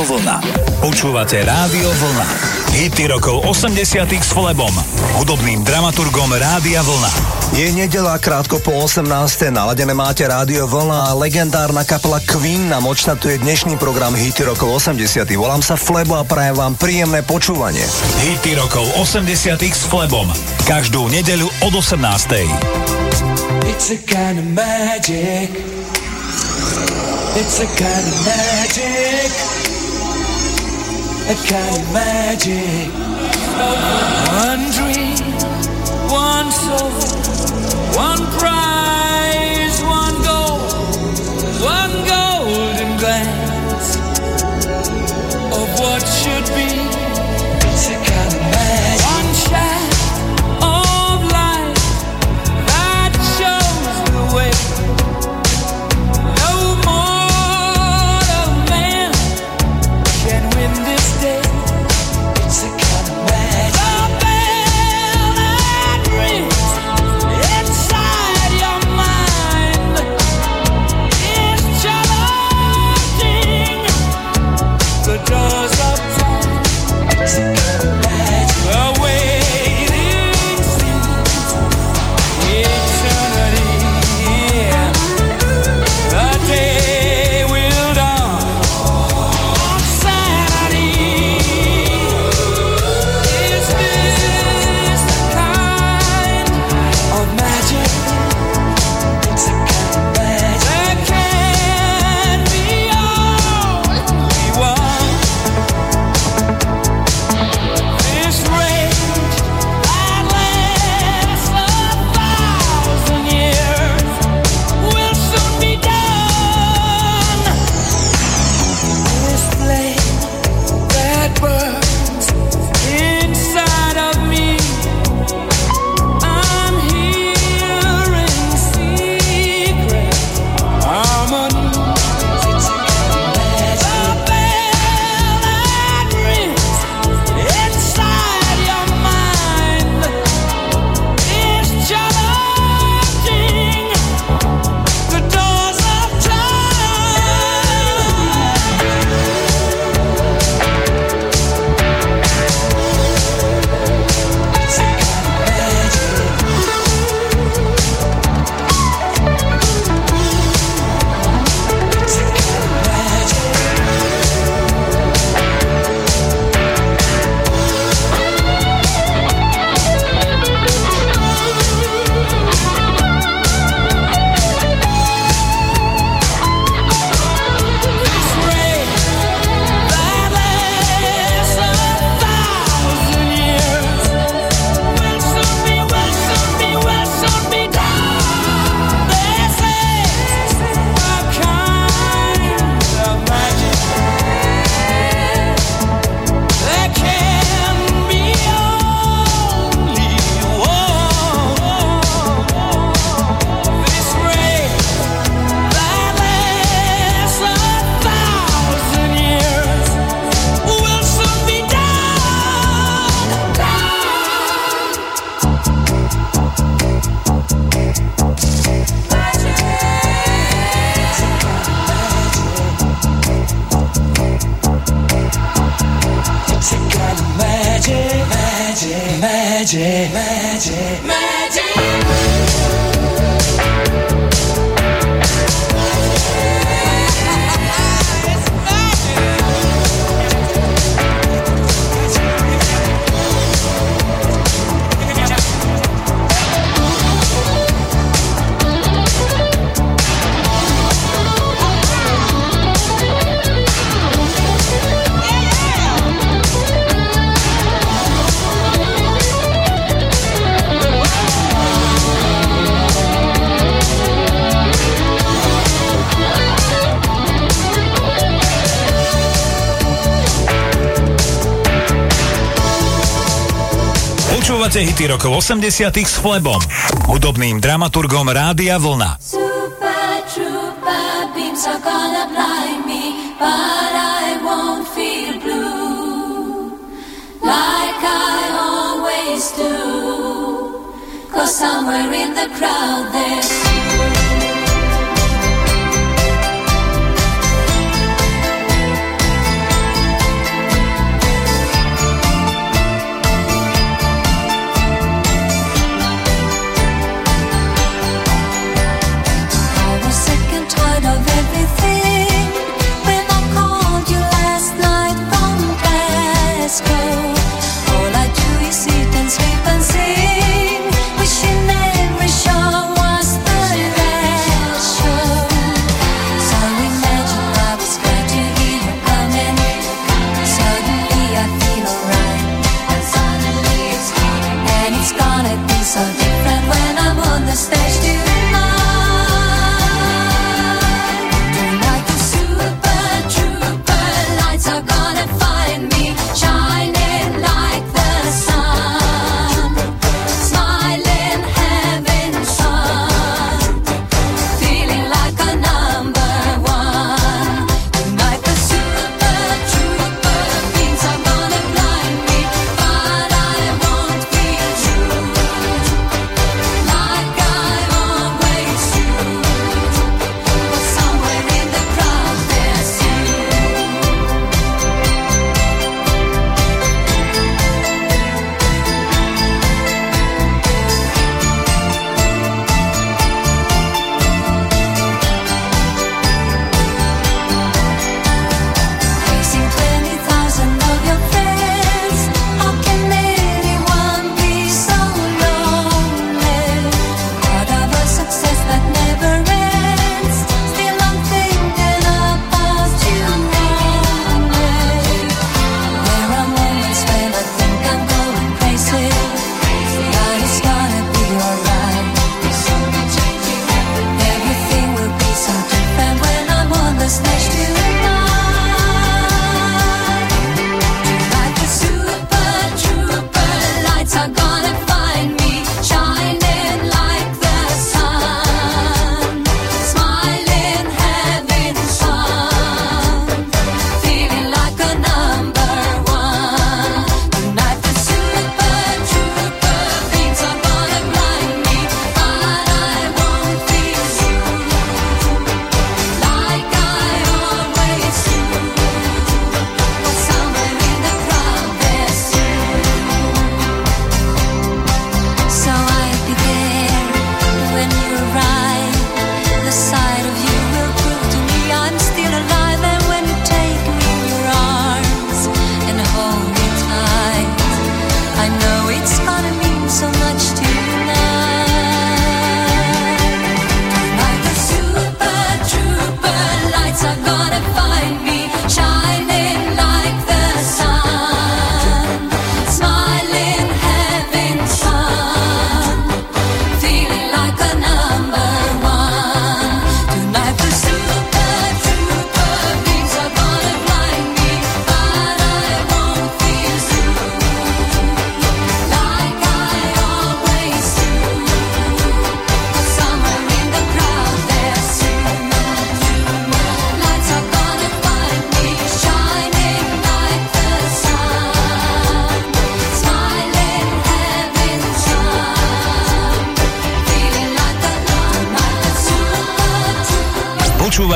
Rádio Vlna. Počúvate Rádio Vlna. Hity rokov 80 s Flebom, hudobným dramaturgom Rádia Vlna. Je nedela krátko po 18. Naladené máte Rádio Vlna a legendárna kapela Queen nám odštatuje dnešný program Hity rokov 80 Volám sa Flebo a prajem vám príjemné počúvanie. Hity rokov 80 s Flebom. Každú nedeľu od 18. It's a kind of magic. It's a kind of magic. A kind of magic. One dream, one soul, one prize, Počúvate hity rokov 80 s Flebom, hudobným dramaturgom Rádia Vlna. Somewhere in the crowd there's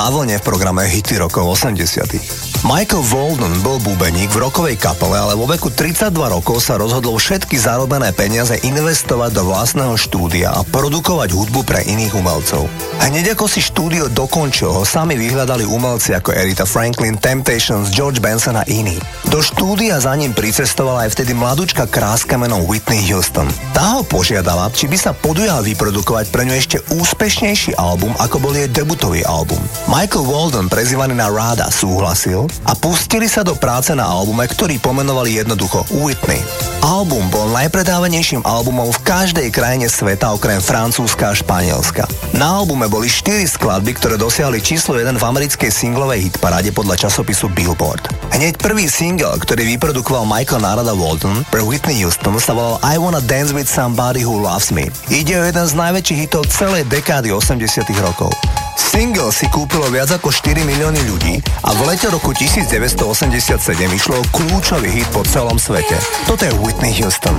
Na vlne v programe Hity rokov 80 Michael Walden bol bubeník v rokovej kapele, ale vo veku 32 rokov sa rozhodol všetky zarobené peniaze investovať do vlastného štúdia a produkovať hudbu pre iných umelcov. Hneď ako si štúdio dokončil, ho sami vyhľadali umelci ako Erita Franklin, Temptations, George Benson a iní. Do štúdia za ním pricestovala aj vtedy mladúčka kráska menom Whitney Houston. Tá ho požiadala, či by sa podujal vyprodukovať pre ňu ešte úspešnejší album, ako bol jej debutový album. Michael Walden, prezývaný na Rada, súhlasil a pustili sa do práce na albume, ktorý pomenovali jednoducho Whitney. Album bol najpredávanejším albumom v každej krajine sveta okrem Francúzska a Španielska. Na albume boli 4 skladby, ktoré dosiahli číslo 1 v americkej singlovej hitparáde podľa časopisu Billboard. Hneď prvý single, ktorý vyprodukoval Michael Narada Walton pre Whitney Houston sa volal I Wanna Dance With Somebody Who Loves Me. Ide o jeden z najväčších hitov celej dekády 80 rokov. Single si kúpilo viac ako 4 milióny ľudí a v lete roku 1987 išlo kľúčový hit po celom svete. Toto je Whitney Houston.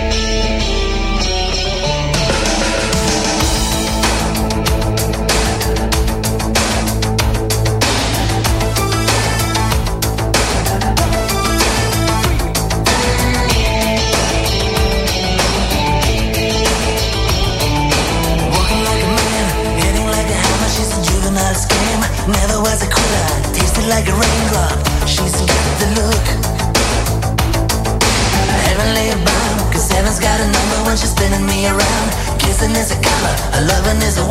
She's got the look. Heaven's got a number when she's spinning me around. Kissing is a color, loving is a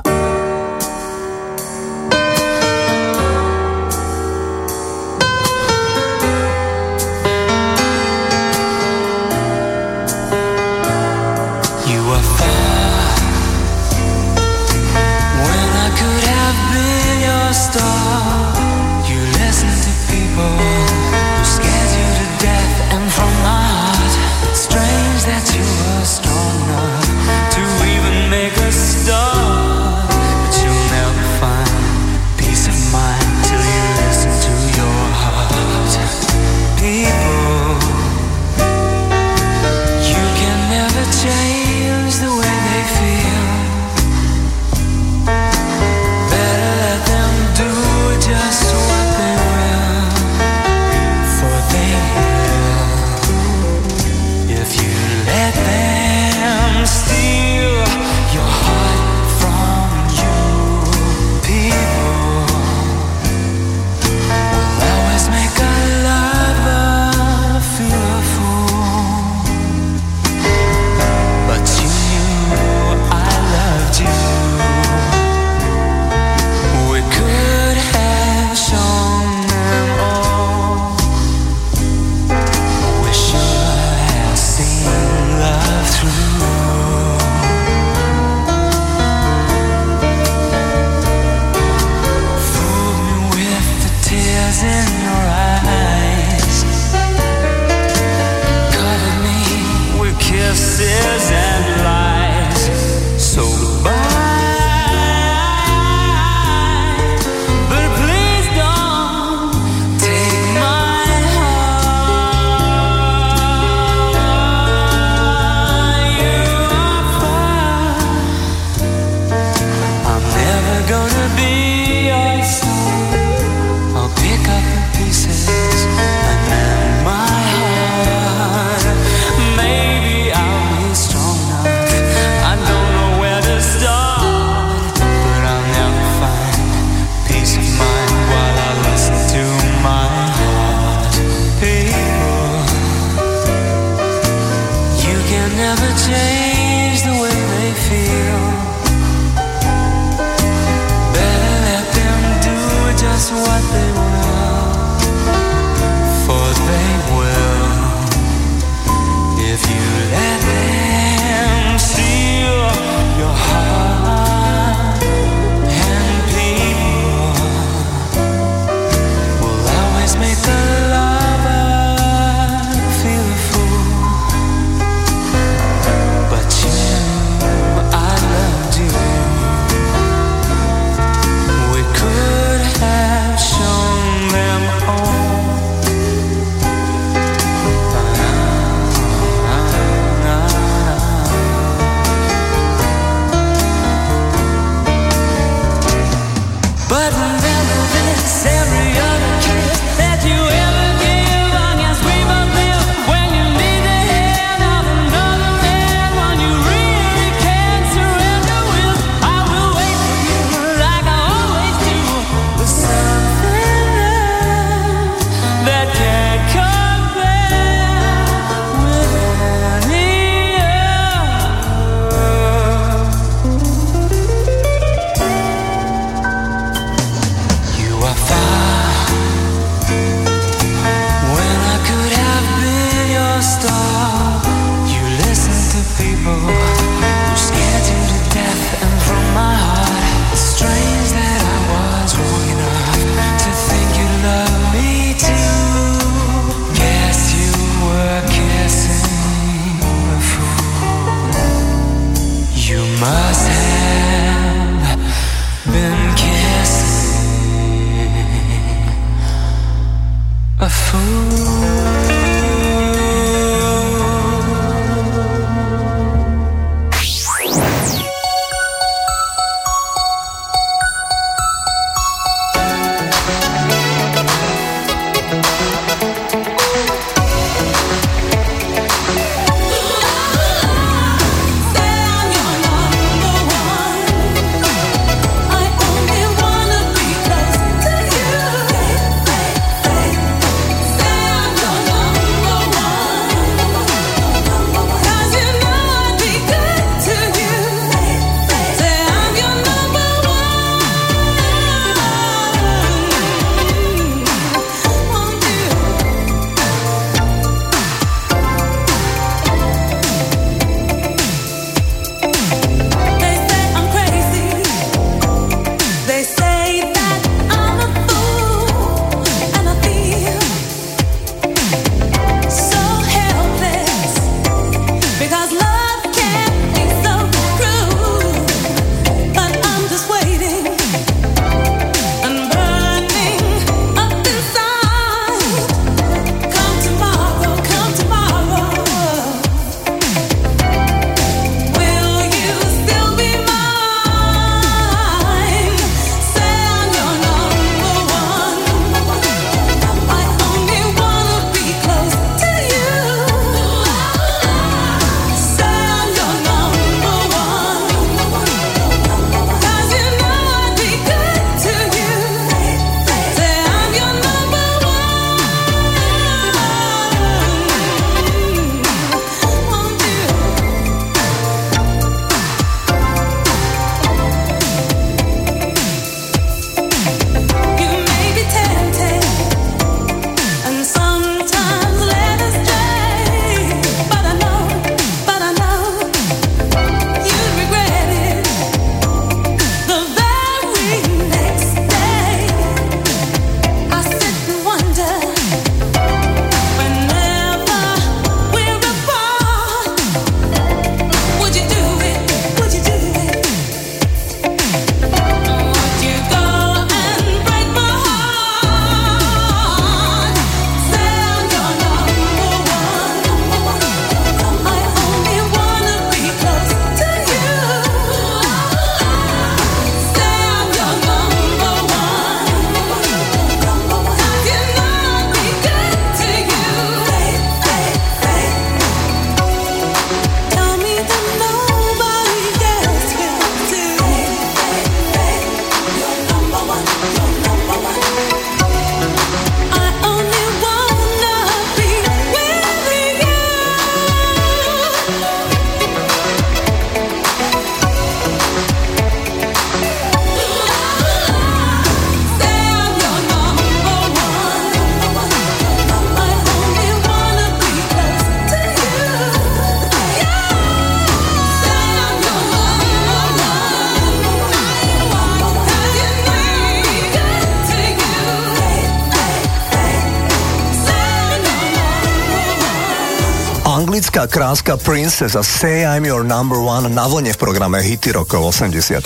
Kráska Princess a Say I'm Your Number One na vlne v programe Hity rokov 80.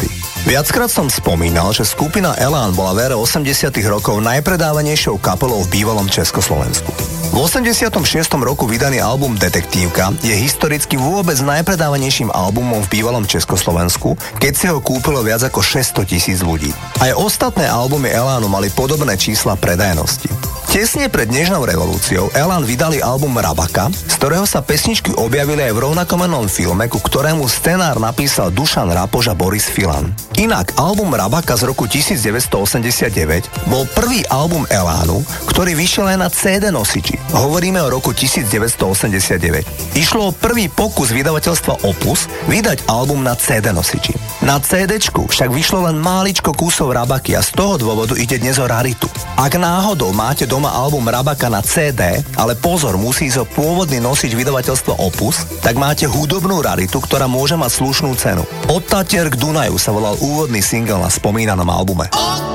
Viackrát som spomínal, že skupina Elán bola v ére 80 rokov najpredávanejšou kapelou v bývalom Československu. V 86. roku vydaný album Detektívka je historicky vôbec najpredávanejším albumom v bývalom Československu, keď si ho kúpilo viac ako 600 tisíc ľudí. Aj ostatné albumy Elánu mali podobné čísla predajnosti. Tesne pred Dnešnou revolúciou Elan vydali album Rabaka, z ktorého sa pesničky objavili aj v rovnakomenom filme, ku ktorému scenár napísal Dušan Rapož Boris Filan. Inak album Rabaka z roku 1989 bol prvý album Elánu, ktorý vyšiel aj na CD nosiči. Hovoríme o roku 1989. Išlo o prvý pokus vydavateľstva Opus vydať album na CD nosiči. Na CD však vyšlo len máličko kusov Rabaky a z toho dôvodu ide dnes o raritu. Ak náhodou máte doma album Rabaka na CD, ale pozor, musí ísť o pôvodný nosič vydavateľstva Opus, tak máte hudobnú raritu, ktorá môže mať slušnú cenu. Od Tatier k Dunaju sa volal úvodný single na spomínanom albume. Od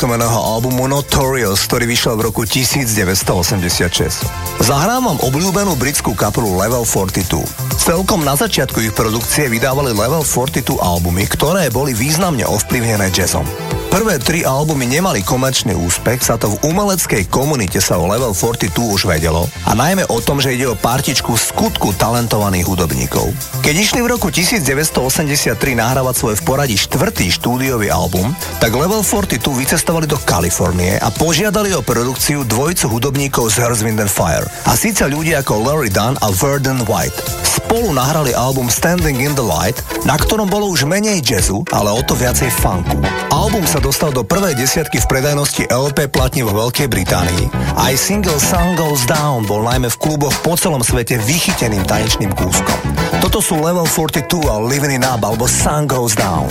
opakovaného albumu Notorious, ktorý vyšiel v roku 1986. Zahrám vám obľúbenú britskú kapelu Level 42. Celkom na začiatku ich produkcie vydávali Level 42 albumy, ktoré boli významne ovplyvnené jazzom prvé tri albumy nemali komerčný úspech, sa to v umeleckej komunite sa o Level 42 už vedelo a najmä o tom, že ide o partičku skutku talentovaných hudobníkov. Keď išli v roku 1983 nahrávať svoj v poradí štvrtý štúdiový album, tak Level 42 vycestovali do Kalifornie a požiadali o produkciu dvojicu hudobníkov z Earth, Wind Fire a síce ľudia ako Larry Dunn a Verdon White spolu nahrali album Standing in the Light, na ktorom bolo už menej jazzu, ale o to viacej funku. Album sa dostal do prvej desiatky v predajnosti LP platne vo Veľkej Británii. Aj single Sun Goes Down bol najmä v kluboch po celom svete vychyteným tanečným kúskom. Toto sú Level 42 a Living It Up alebo Sun Goes Down.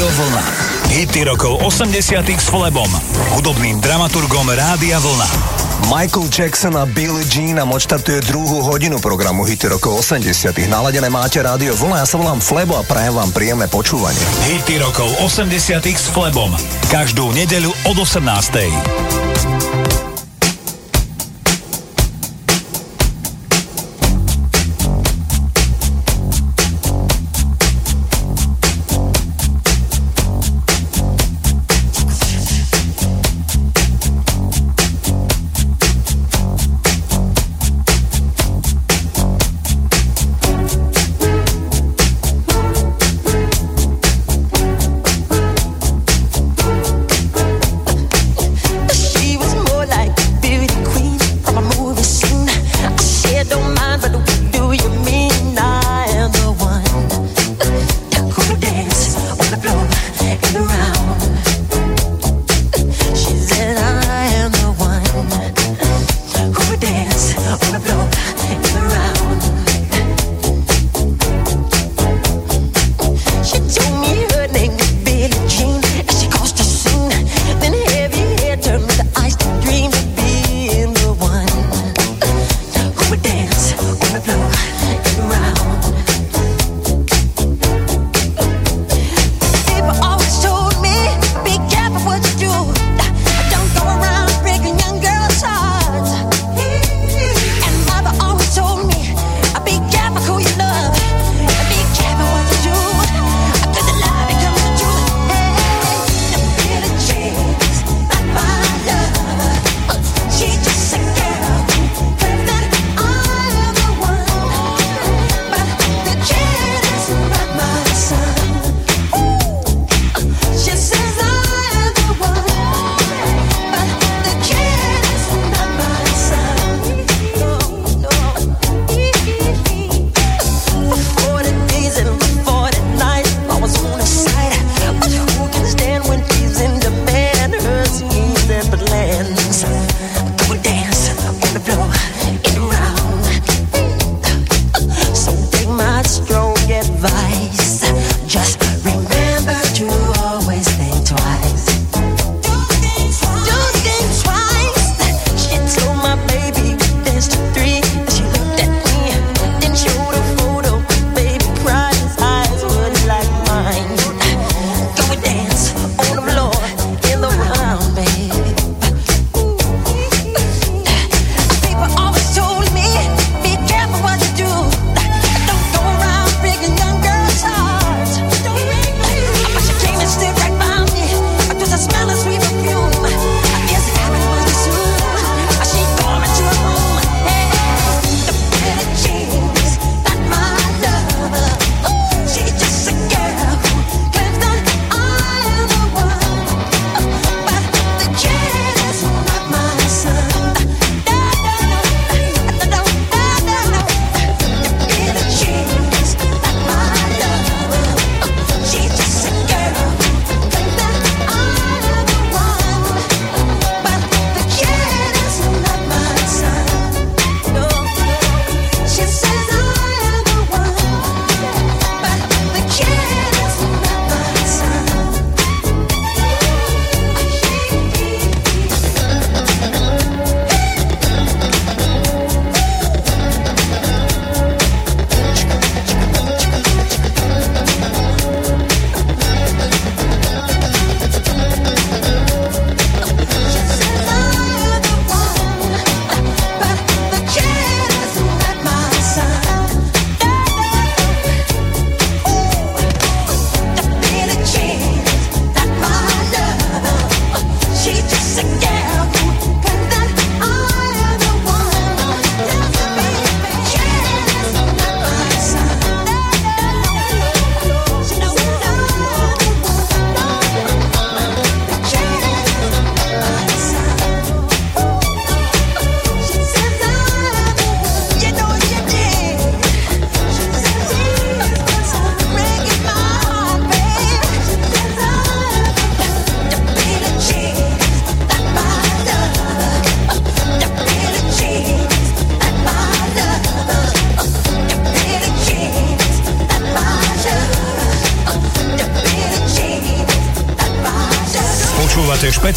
Rádio Vlna. Hity rokov 80 s Flebom, hudobným dramaturgom Rádia Vlna. Michael Jackson a Billie Jean nám odštartuje druhú hodinu programu Hity rokov 80 Naladené máte rádio Vlna, ja sa volám Flebo a prajem vám príjemné počúvanie. Hity rokov 80 s Flebom. Každú nedeľu od 18.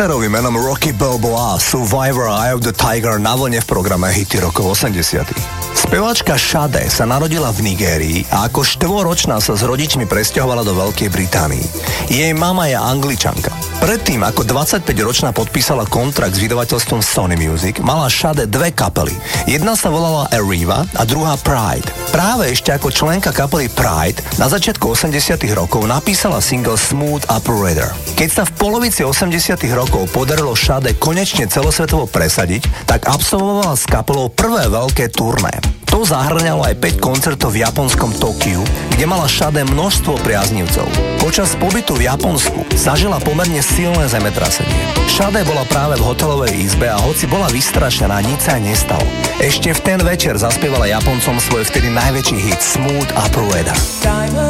Boxerovi menom Rocky Balboa Survivor Eye of the Tiger na vlne v programe Hity rokov 80 Speváčka Shade sa narodila v Nigérii a ako štvoročná sa s rodičmi presťahovala do Veľkej Británii. Jej mama je angličanka. Predtým, ako 25-ročná podpísala kontrakt s vydavateľstvom Sony Music, mala Shade dve kapely. Jedna sa volala Arriva a druhá Pride. Práve ešte ako členka kapely Pride na začiatku 80 rokov napísala single Smooth Operator. Keď sa v polovici 80 rokov podarilo Shade konečne celosvetovo presadiť, tak absolvovala s kapelou prvé veľké turné. To zahrňalo aj 5 koncertov v japonskom Tokiu, kde mala Shade množstvo priaznivcov. Počas pobytu v Japonsku zažila pomerne silné zemetrasenie. Shade bola práve v hotelovej izbe a hoci bola vystrašená, nič sa nestalo. Ešte v ten večer zaspievala Japoncom svoj vtedy najväčší hit Smooth Operator. Diamond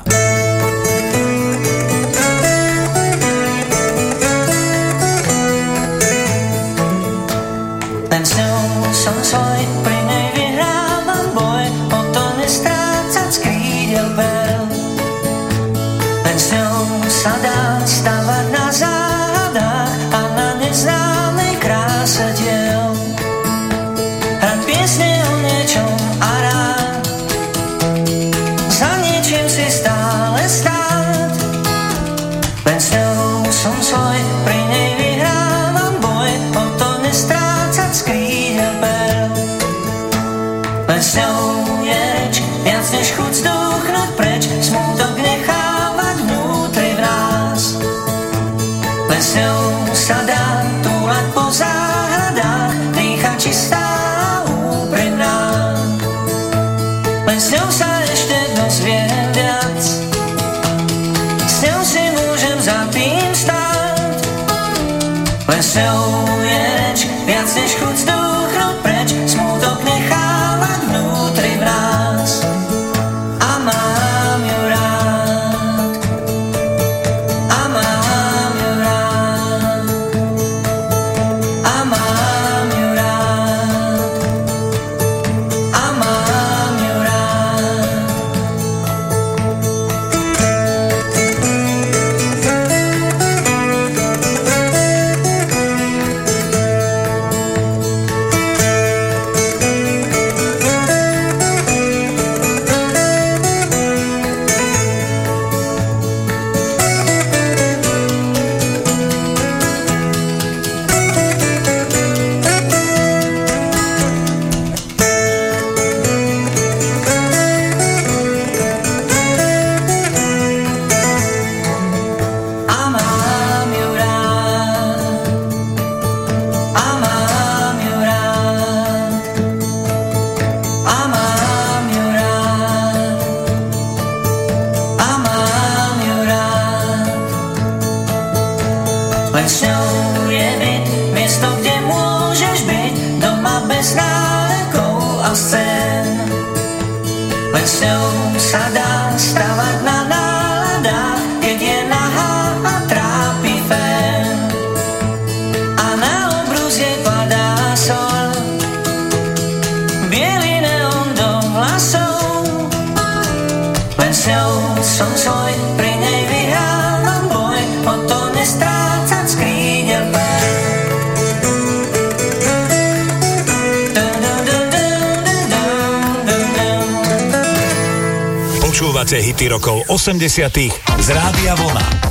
80 z Rádia Vlna.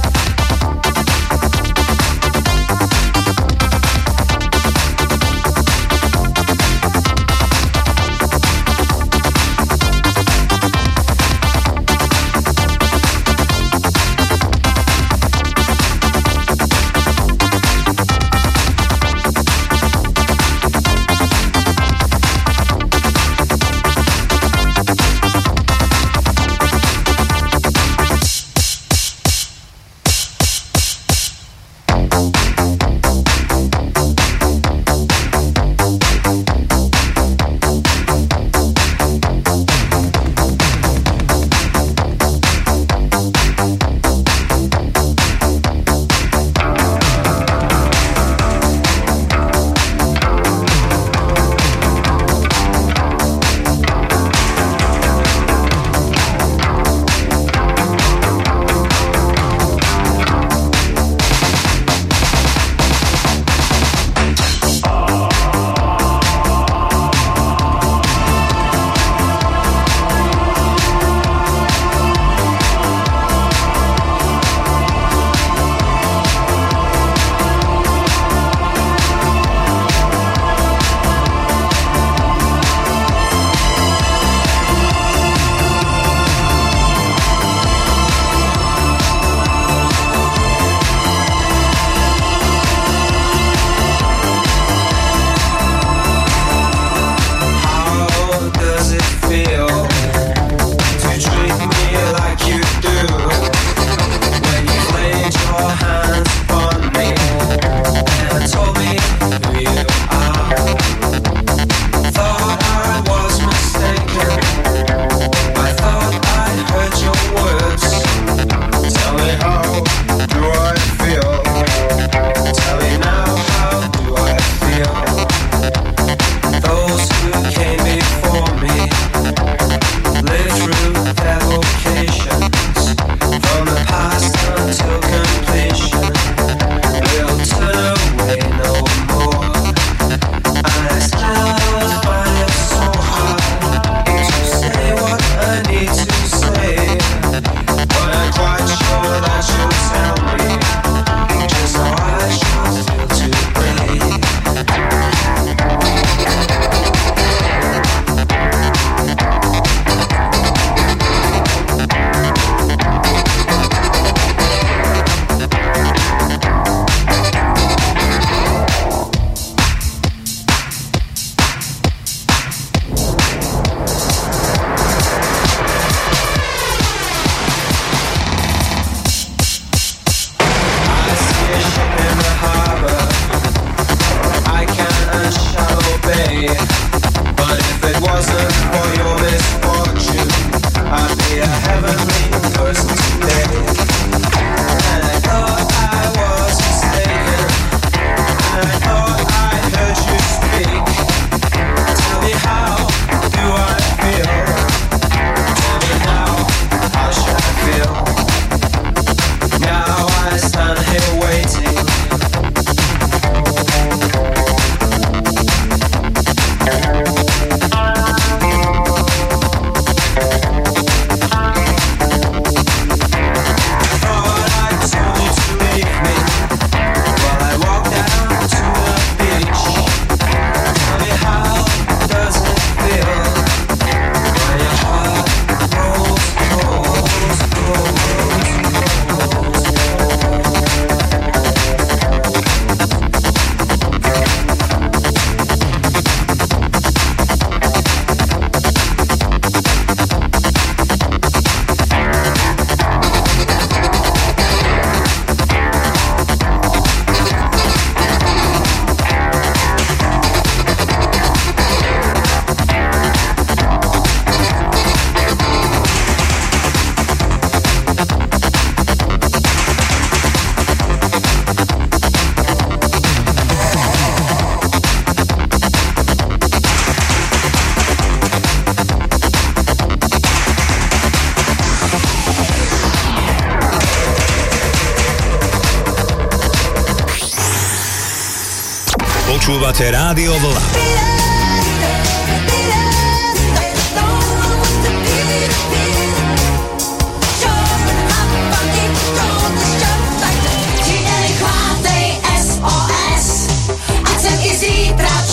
Počúvate Rádio Vlna.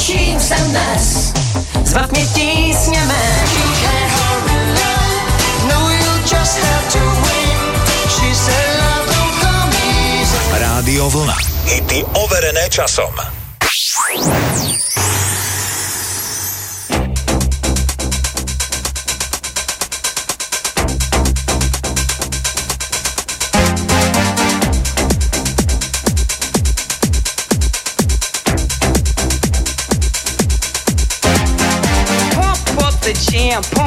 Čím jsem dnes, s vatmi Rádio Vlna. i ty overené časom.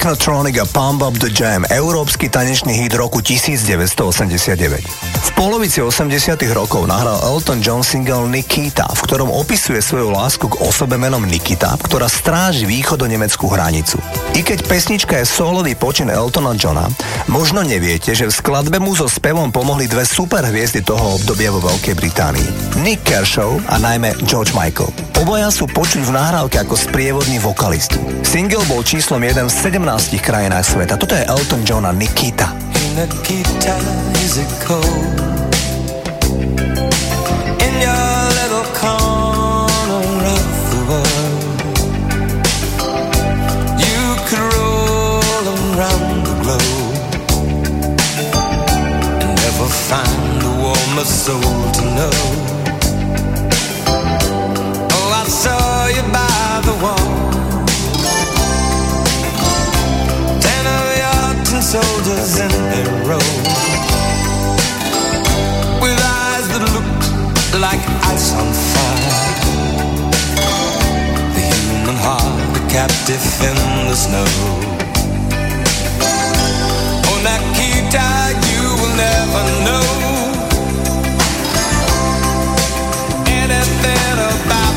Technotronic a Pump Up The Jam, európsky tanečný hit roku 1989. V polovici 80 rokov nahral Elton John single Nikita, v ktorom opisuje svoju lásku k osobe menom Nikita, ktorá stráži východonemeckú hranicu. I keď pesnička je solový počin Eltona Johna, Možno neviete, že v skladbe mu so spevom pomohli dve superhviezdy toho obdobia vo Veľkej Británii. Nick Kershaw a najmä George Michael. Oboja sú počuť v nahrávke ako sprievodný vokalist. Single bol číslom 1 v 17 krajinách sveta. Toto je Elton John a Nikita. Nikita is a cold soul to know. Oh, I saw you by the wall. Ten of your ten soldiers in a row. With eyes that looked like ice on fire. The human heart, a captive in the snow. Oh, Nikita, you will never know.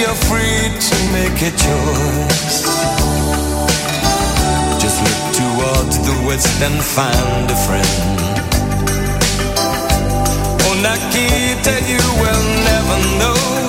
you're free to make a choice. Just look towards the west and find a friend. Oh, Nakita, you will never know.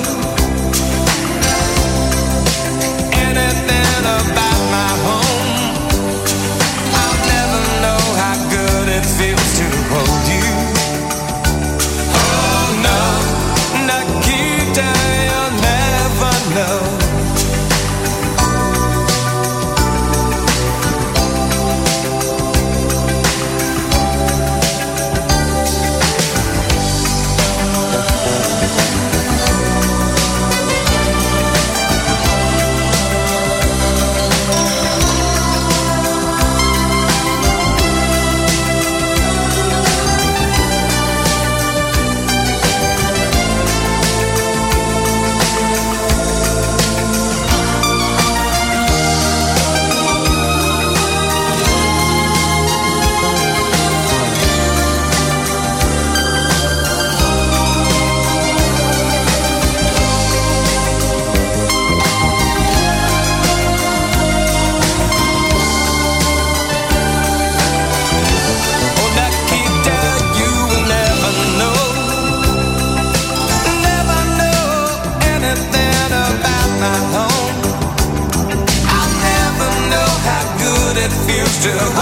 still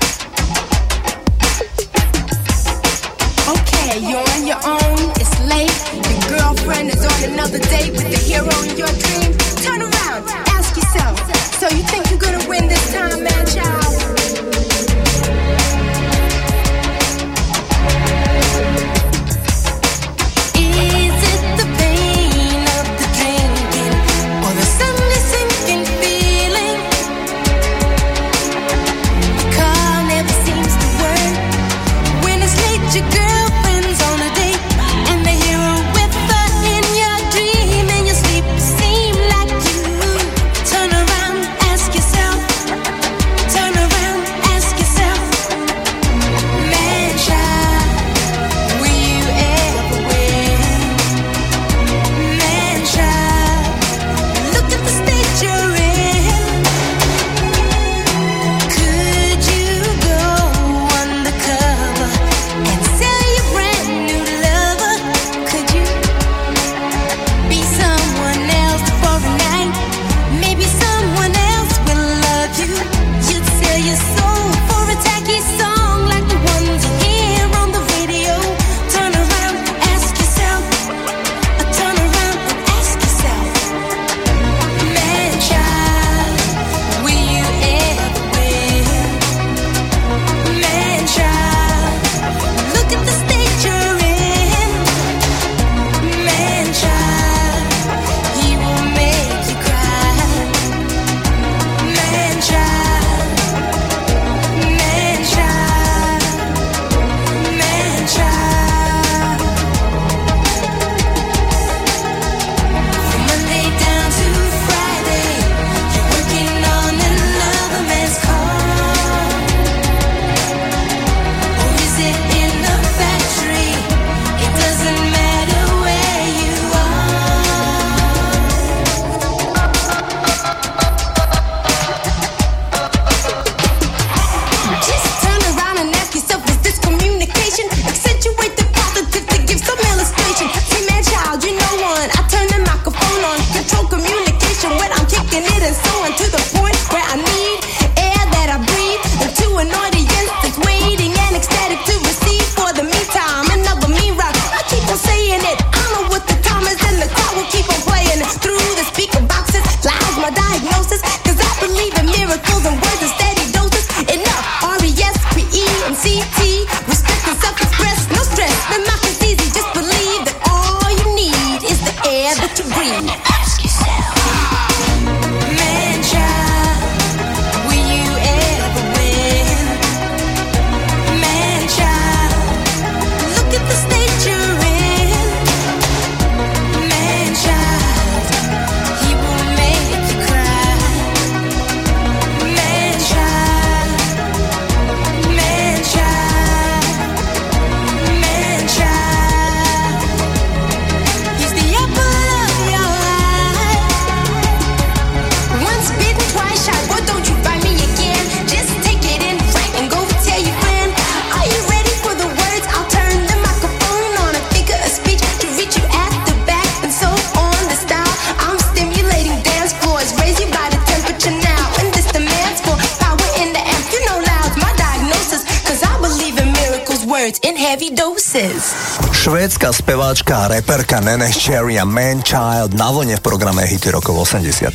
Man Child na vlne v programe Hity rokov 80.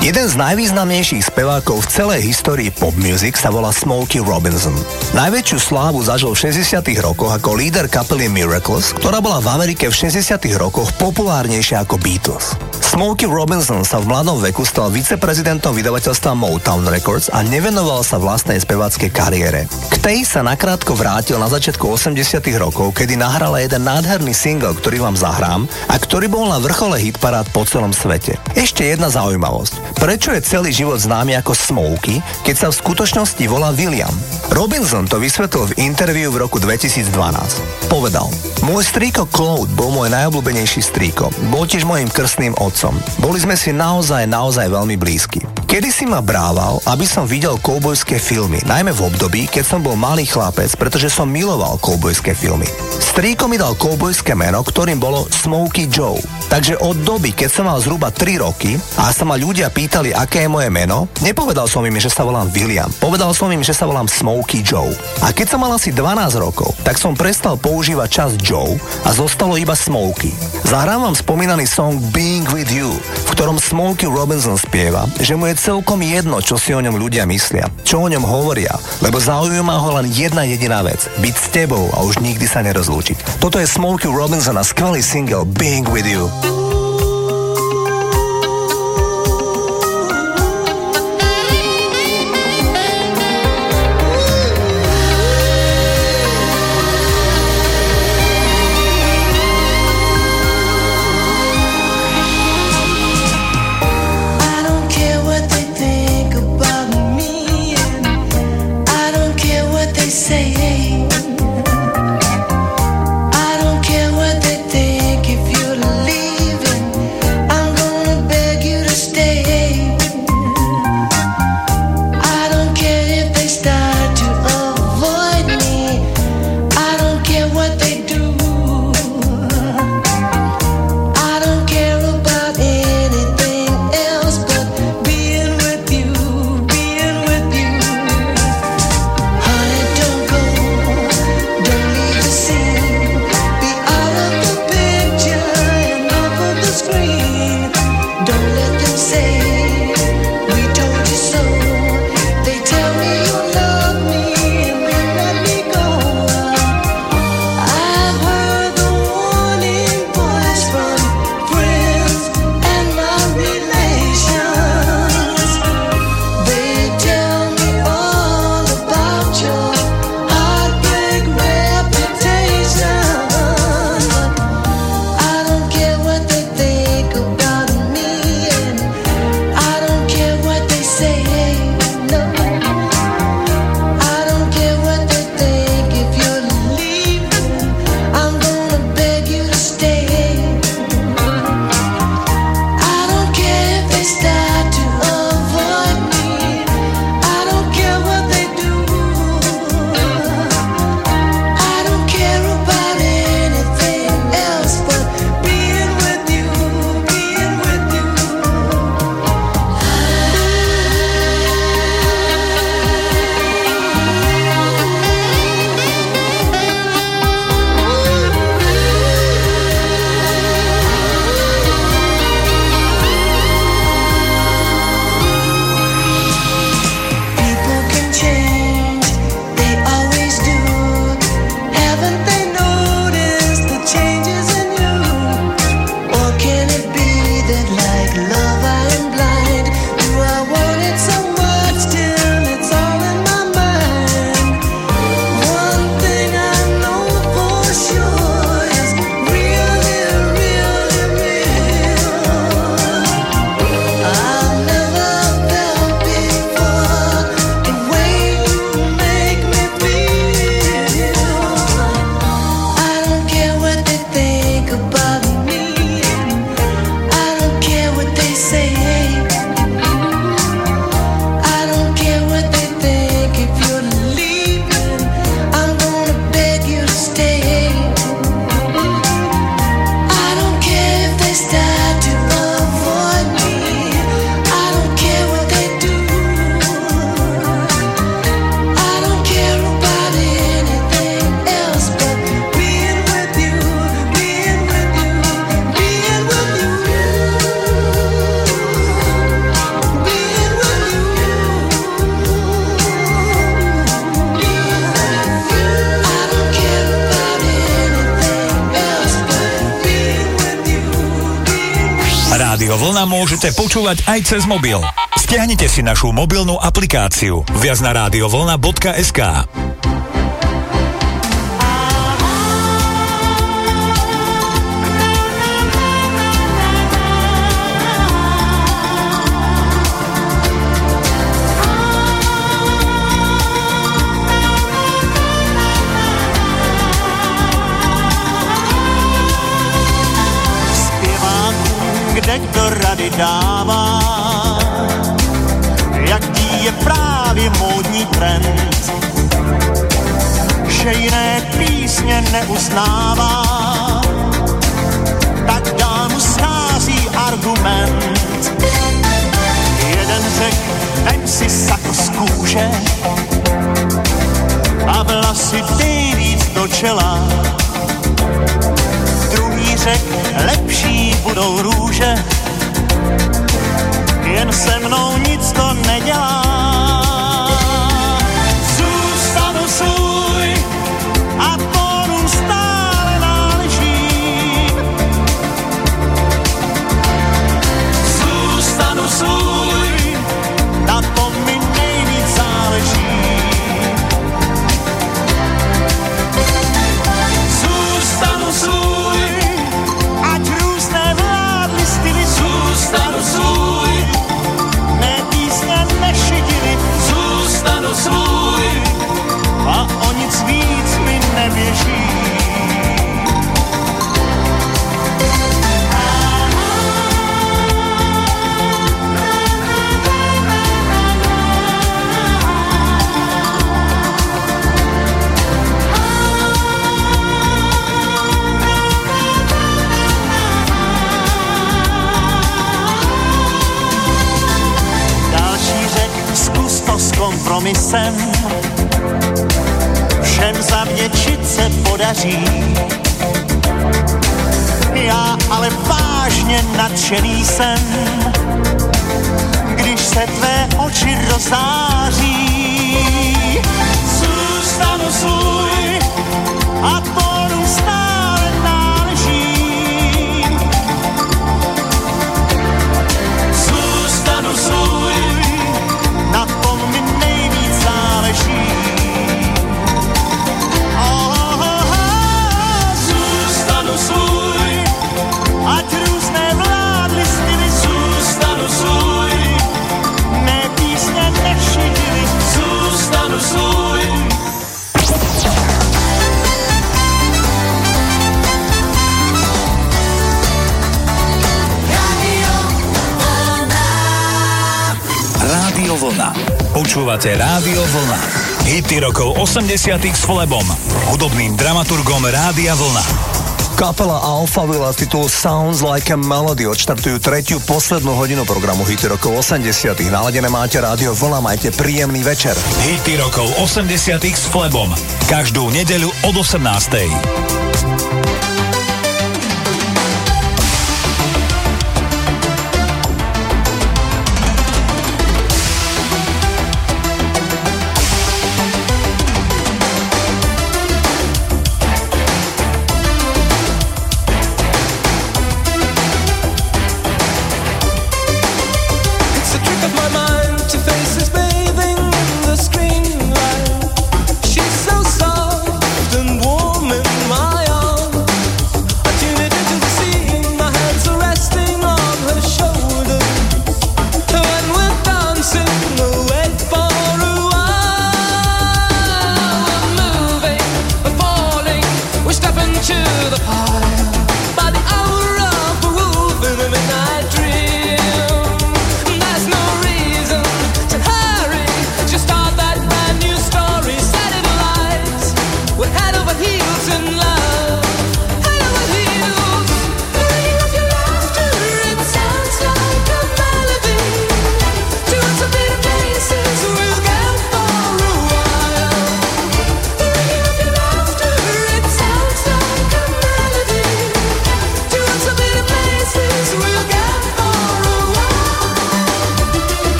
Jeden z najvýznamnejších spevákov v celej histórii pop music sa volá Smokey Robinson. Najväčšiu slávu zažil v 60. rokoch ako líder kapely Miracles, ktorá bola v Amerike v 60. rokoch populárnejšia ako Beatles. Smokey Robinson sa v mladom veku stal viceprezidentom vydavateľstva Motown Records a nevenoval sa vlastnej speváckej kariére. K tej sa nakrátko vrátil na začiatku 80 rokov, kedy nahrala jeden nádherný single, ktorý vám zahrám a ktorý bol na vrchole hitparád po celom svete. Ešte jedna zaujímavosť. Prečo je celý život známy ako Smokey, keď sa v skutočnosti volá William? Robinson to vysvetlil v interviu v roku 2012 povedal. Môj strýko Claude bol môj najobľúbenejší strýko. Bol tiež môjim krstným otcom. Boli sme si naozaj, naozaj veľmi blízki. Kedy si ma brával, aby som videl koubojské filmy, najmä v období, keď som bol malý chlapec, pretože som miloval koubojské filmy. Strýko mi dal koubojské meno, ktorým bolo Smokey Joe. Takže od doby, keď som mal zhruba 3 roky a sa ma ľudia pýtali, aké je moje meno, nepovedal som im, že sa volám William. Povedal som im, že sa volám Smokey Joe. A keď som mal asi 12 rokov, tak som prestal používať čas Joe a zostalo iba Smokey. Zahrám spomínaný song Being With You, v ktorom Smokey Robinson spieva, že mu je celkom jedno, čo si o ňom ľudia myslia, čo o ňom hovoria, lebo zaujíma ho len jedna jediná vec, byť s tebou a už nikdy sa nerozlúčiť. Toto je Smokey Robinson a skvelý single Being With You. Cez mobil. Stiahnite si našu mobilnú aplikáciu viac na radiovlna.sk. Zpěvákům, kde kdo rady dává, neuznává, tak dál mu schází argument. Jeden řek, vem si sako z kůže a vlasy dej víc do čela. Druhý řek, lepší budou růže, jen se mnou nic to nedělá. S kompromisem, všem zavděčit se podaří. Já ale vážně nadšený jsem, když se tvé oči rozáří. Počúvate Rádio Vlna. Hity rokov 80 s Flebom, hudobným dramaturgom Rádia Vlna. Kapela Alpha Villa titul Sounds Like a Melody odštartujú tretiu poslednú hodinu programu Hity rokov 80 Naladené máte rádio Vlna, majte príjemný večer. Hity rokov 80 s Flebom. Každú nedeľu od 18.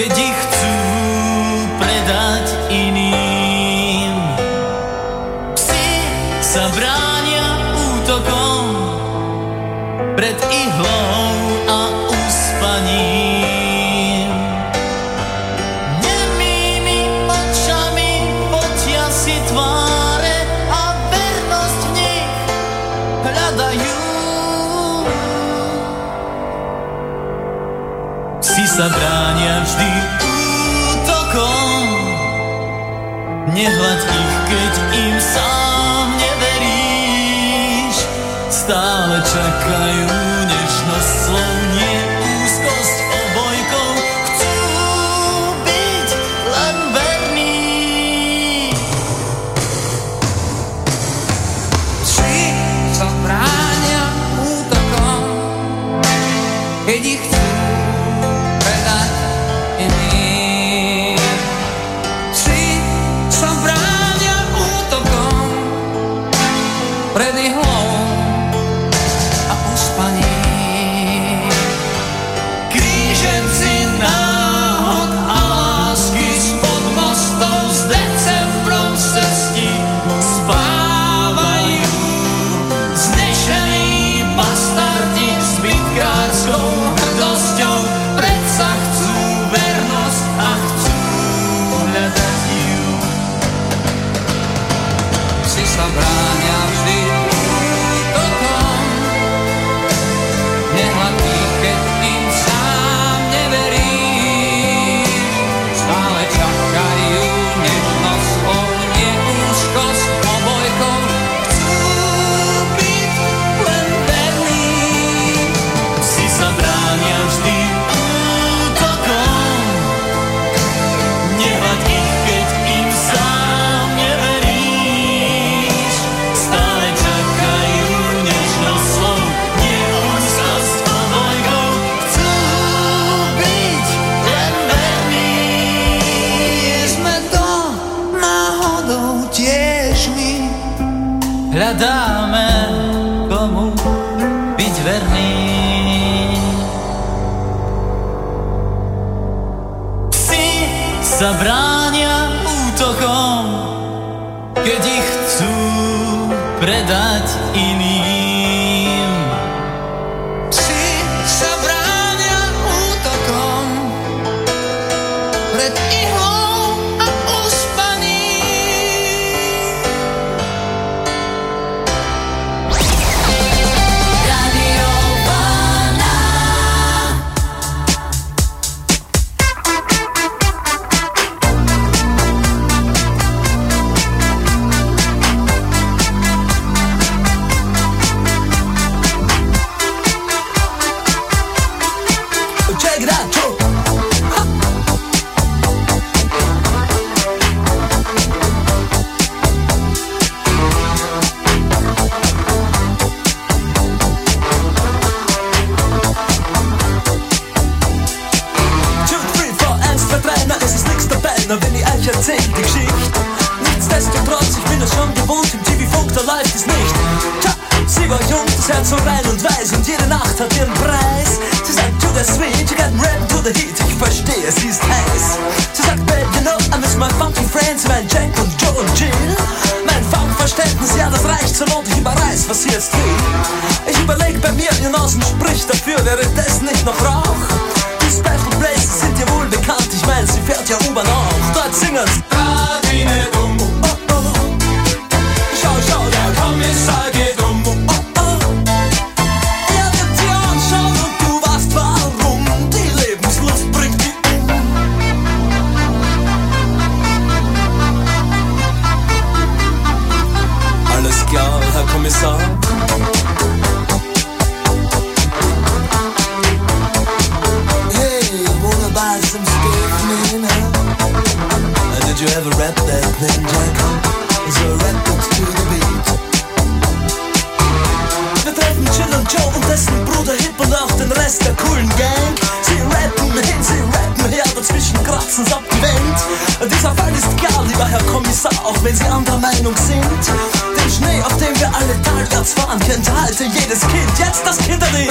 keď ich chcú predať iným. Psi sa bránia útokom pred ihlou a uspaním. Nemými očami potia si tváre a vernosť v nich hľadajú. Psi sa bránia nehľad ich, keď im sám neveríš, stále čakajú. Und dessen Bruder Hip und auch den Rest der coolen Gang. Sie rappen hin, sie rappen her, dazwischen kratzen's ab die Wand. Dieser Fall ist egal, lieber Herr Kommissar, auch wenn Sie anderer Meinung sind. Den Schnee, auf dem wir alle Talplatz fahren, kennt heute jedes Kind, jetzt das Kinderlied.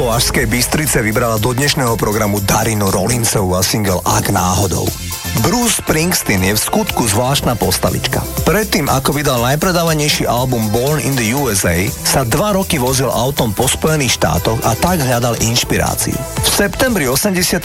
z Považskej Bystrice vybrala do dnešného programu Darinu Rolincovú a single Ak náhodou. Bruce Springsteen je v skutku zvláštna postavička. Predtým, ako vydal najpredávanejší album Born in the USA, sa dva roky vozil autom po Spojených štátoch a tak hľadal inšpiráciu. V septembri 89.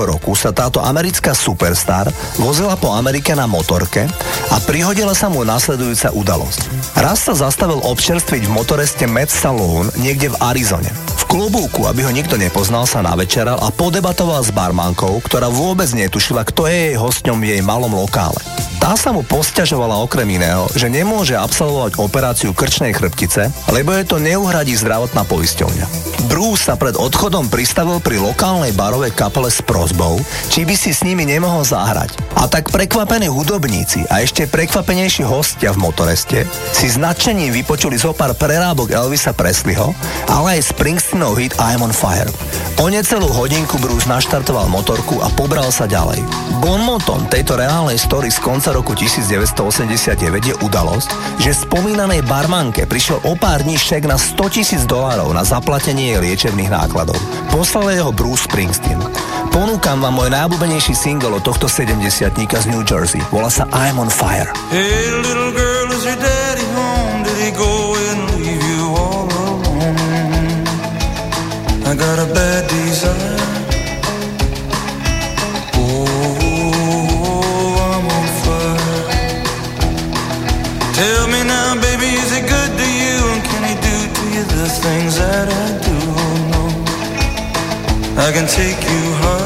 roku sa táto americká superstar vozila po Amerike na motorke a prihodila sa mu nasledujúca udalosť. Raz sa zastavil občerstviť v motoreste Med Saloon niekde v Arizone. Klobúku, aby ho nikto nepoznal, sa navečeral a podebatoval s barmankou, ktorá vôbec netušila, kto je jej hostňom v jej malom lokále. Tá sa mu posťažovala okrem iného, že nemôže absolvovať operáciu krčnej chrbtice, lebo je to neuhradí zdravotná poisťovňa. Bruce sa pred odchodom pristavil pri lokálnej barovej kapele s prozbou, či by si s nimi nemohol zahrať. A tak prekvapení hudobníci a ešte prekvapenejší hostia v motoreste si s nadšením vypočuli zo pár prerábok Elvisa Presleyho, ale aj Springsteenov hit I'm on Fire. O necelú hodinku Bruce naštartoval motorku a pobral sa ďalej. Bon motom tejto reálnej story z konca roku 1989 je udalosť, že spomínanej barmanke prišiel o pár dní šek na 100 tisíc dolárov na zaplatenie jej liečebných nákladov. Poslal jeho Bruce Springsteen. Ponúkam vám môj najobľúbenejší single od tohto 70 z New Jersey. Volá sa I'm on Fire. Hey, little girl, is your daddy home? Did he go got a bad desire. Oh, I'm on fire. Tell me now, baby, is he good to you? And can he do to you the things that I do? Oh, no, I can take you high.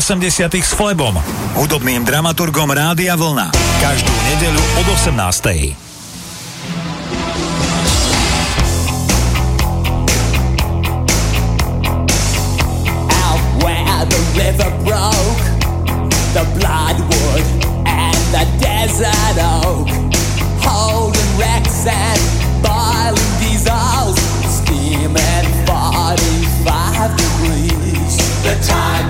80 s Flebom, hudobným dramaturgom Rádia Vlna. Každú nedeľu od 18. river broke the bloodwood and the desert oak. Holding wrecks and boiling diesels, The time.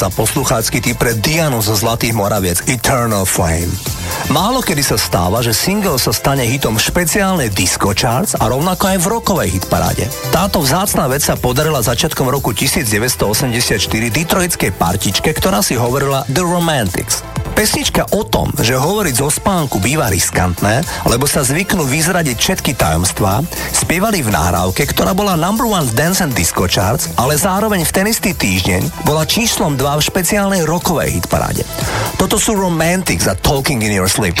Bangles a posluchácky typ pre Dianu zo Zlatých Moraviec Eternal Flame. Málo kedy sa stáva, že single sa stane hitom v špeciálnej disco charts a rovnako aj v rokovej hitparáde. Táto vzácna vec sa podarila začiatkom roku 1984 detroitskej partičke, ktorá si hovorila The Romantics. Pesnička o tom, že hovoriť zo spánku býva riskantné, lebo sa zvyknú vyzradiť všetky tajomstvá, spievali v nahrávke, ktorá bola number one v Dance and Disco Charts, ale zároveň v ten istý týždeň bola číslom 2 v špeciálnej rokovej hitparáde. Toto sú Romantics a Talking in Your Sleep.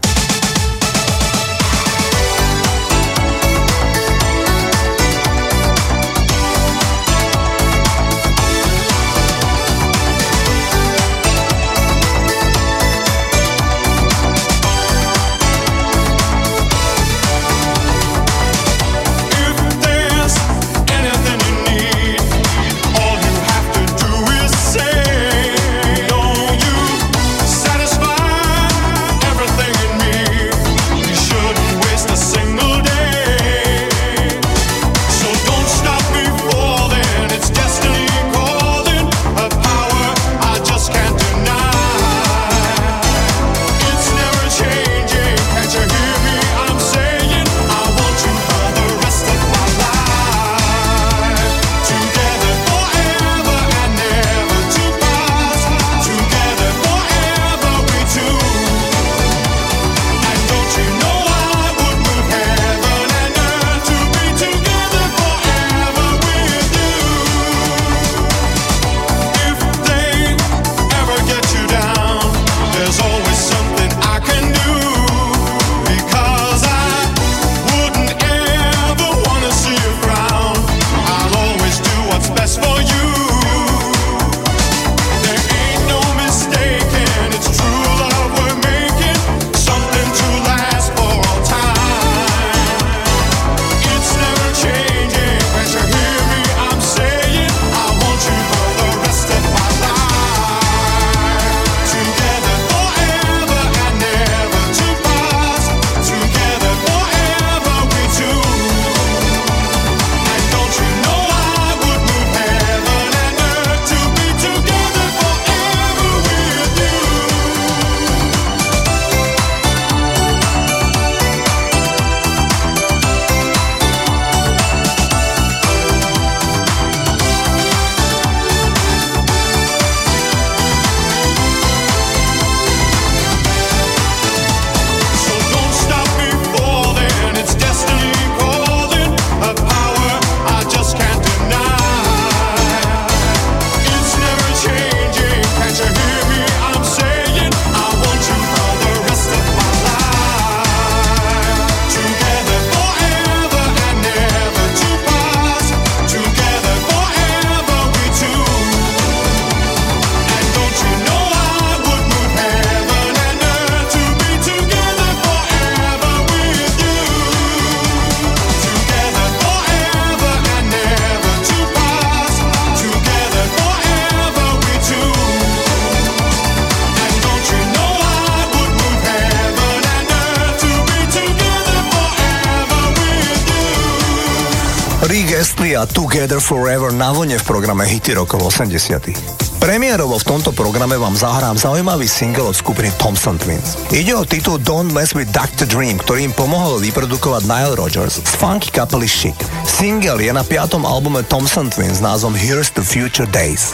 Together Forever na vlne v programe Hity rokov 80. Premiérovo v tomto programe vám zahrám zaujímavý single od skupiny Thompson Twins. Ide o titul Don't Mess With Dr. Dream, ktorý im pomohol vyprodukovať Nile Rogers z funky kapely Chic. Single je na piatom albume Thompson Twins s názvom Here's the Future Days.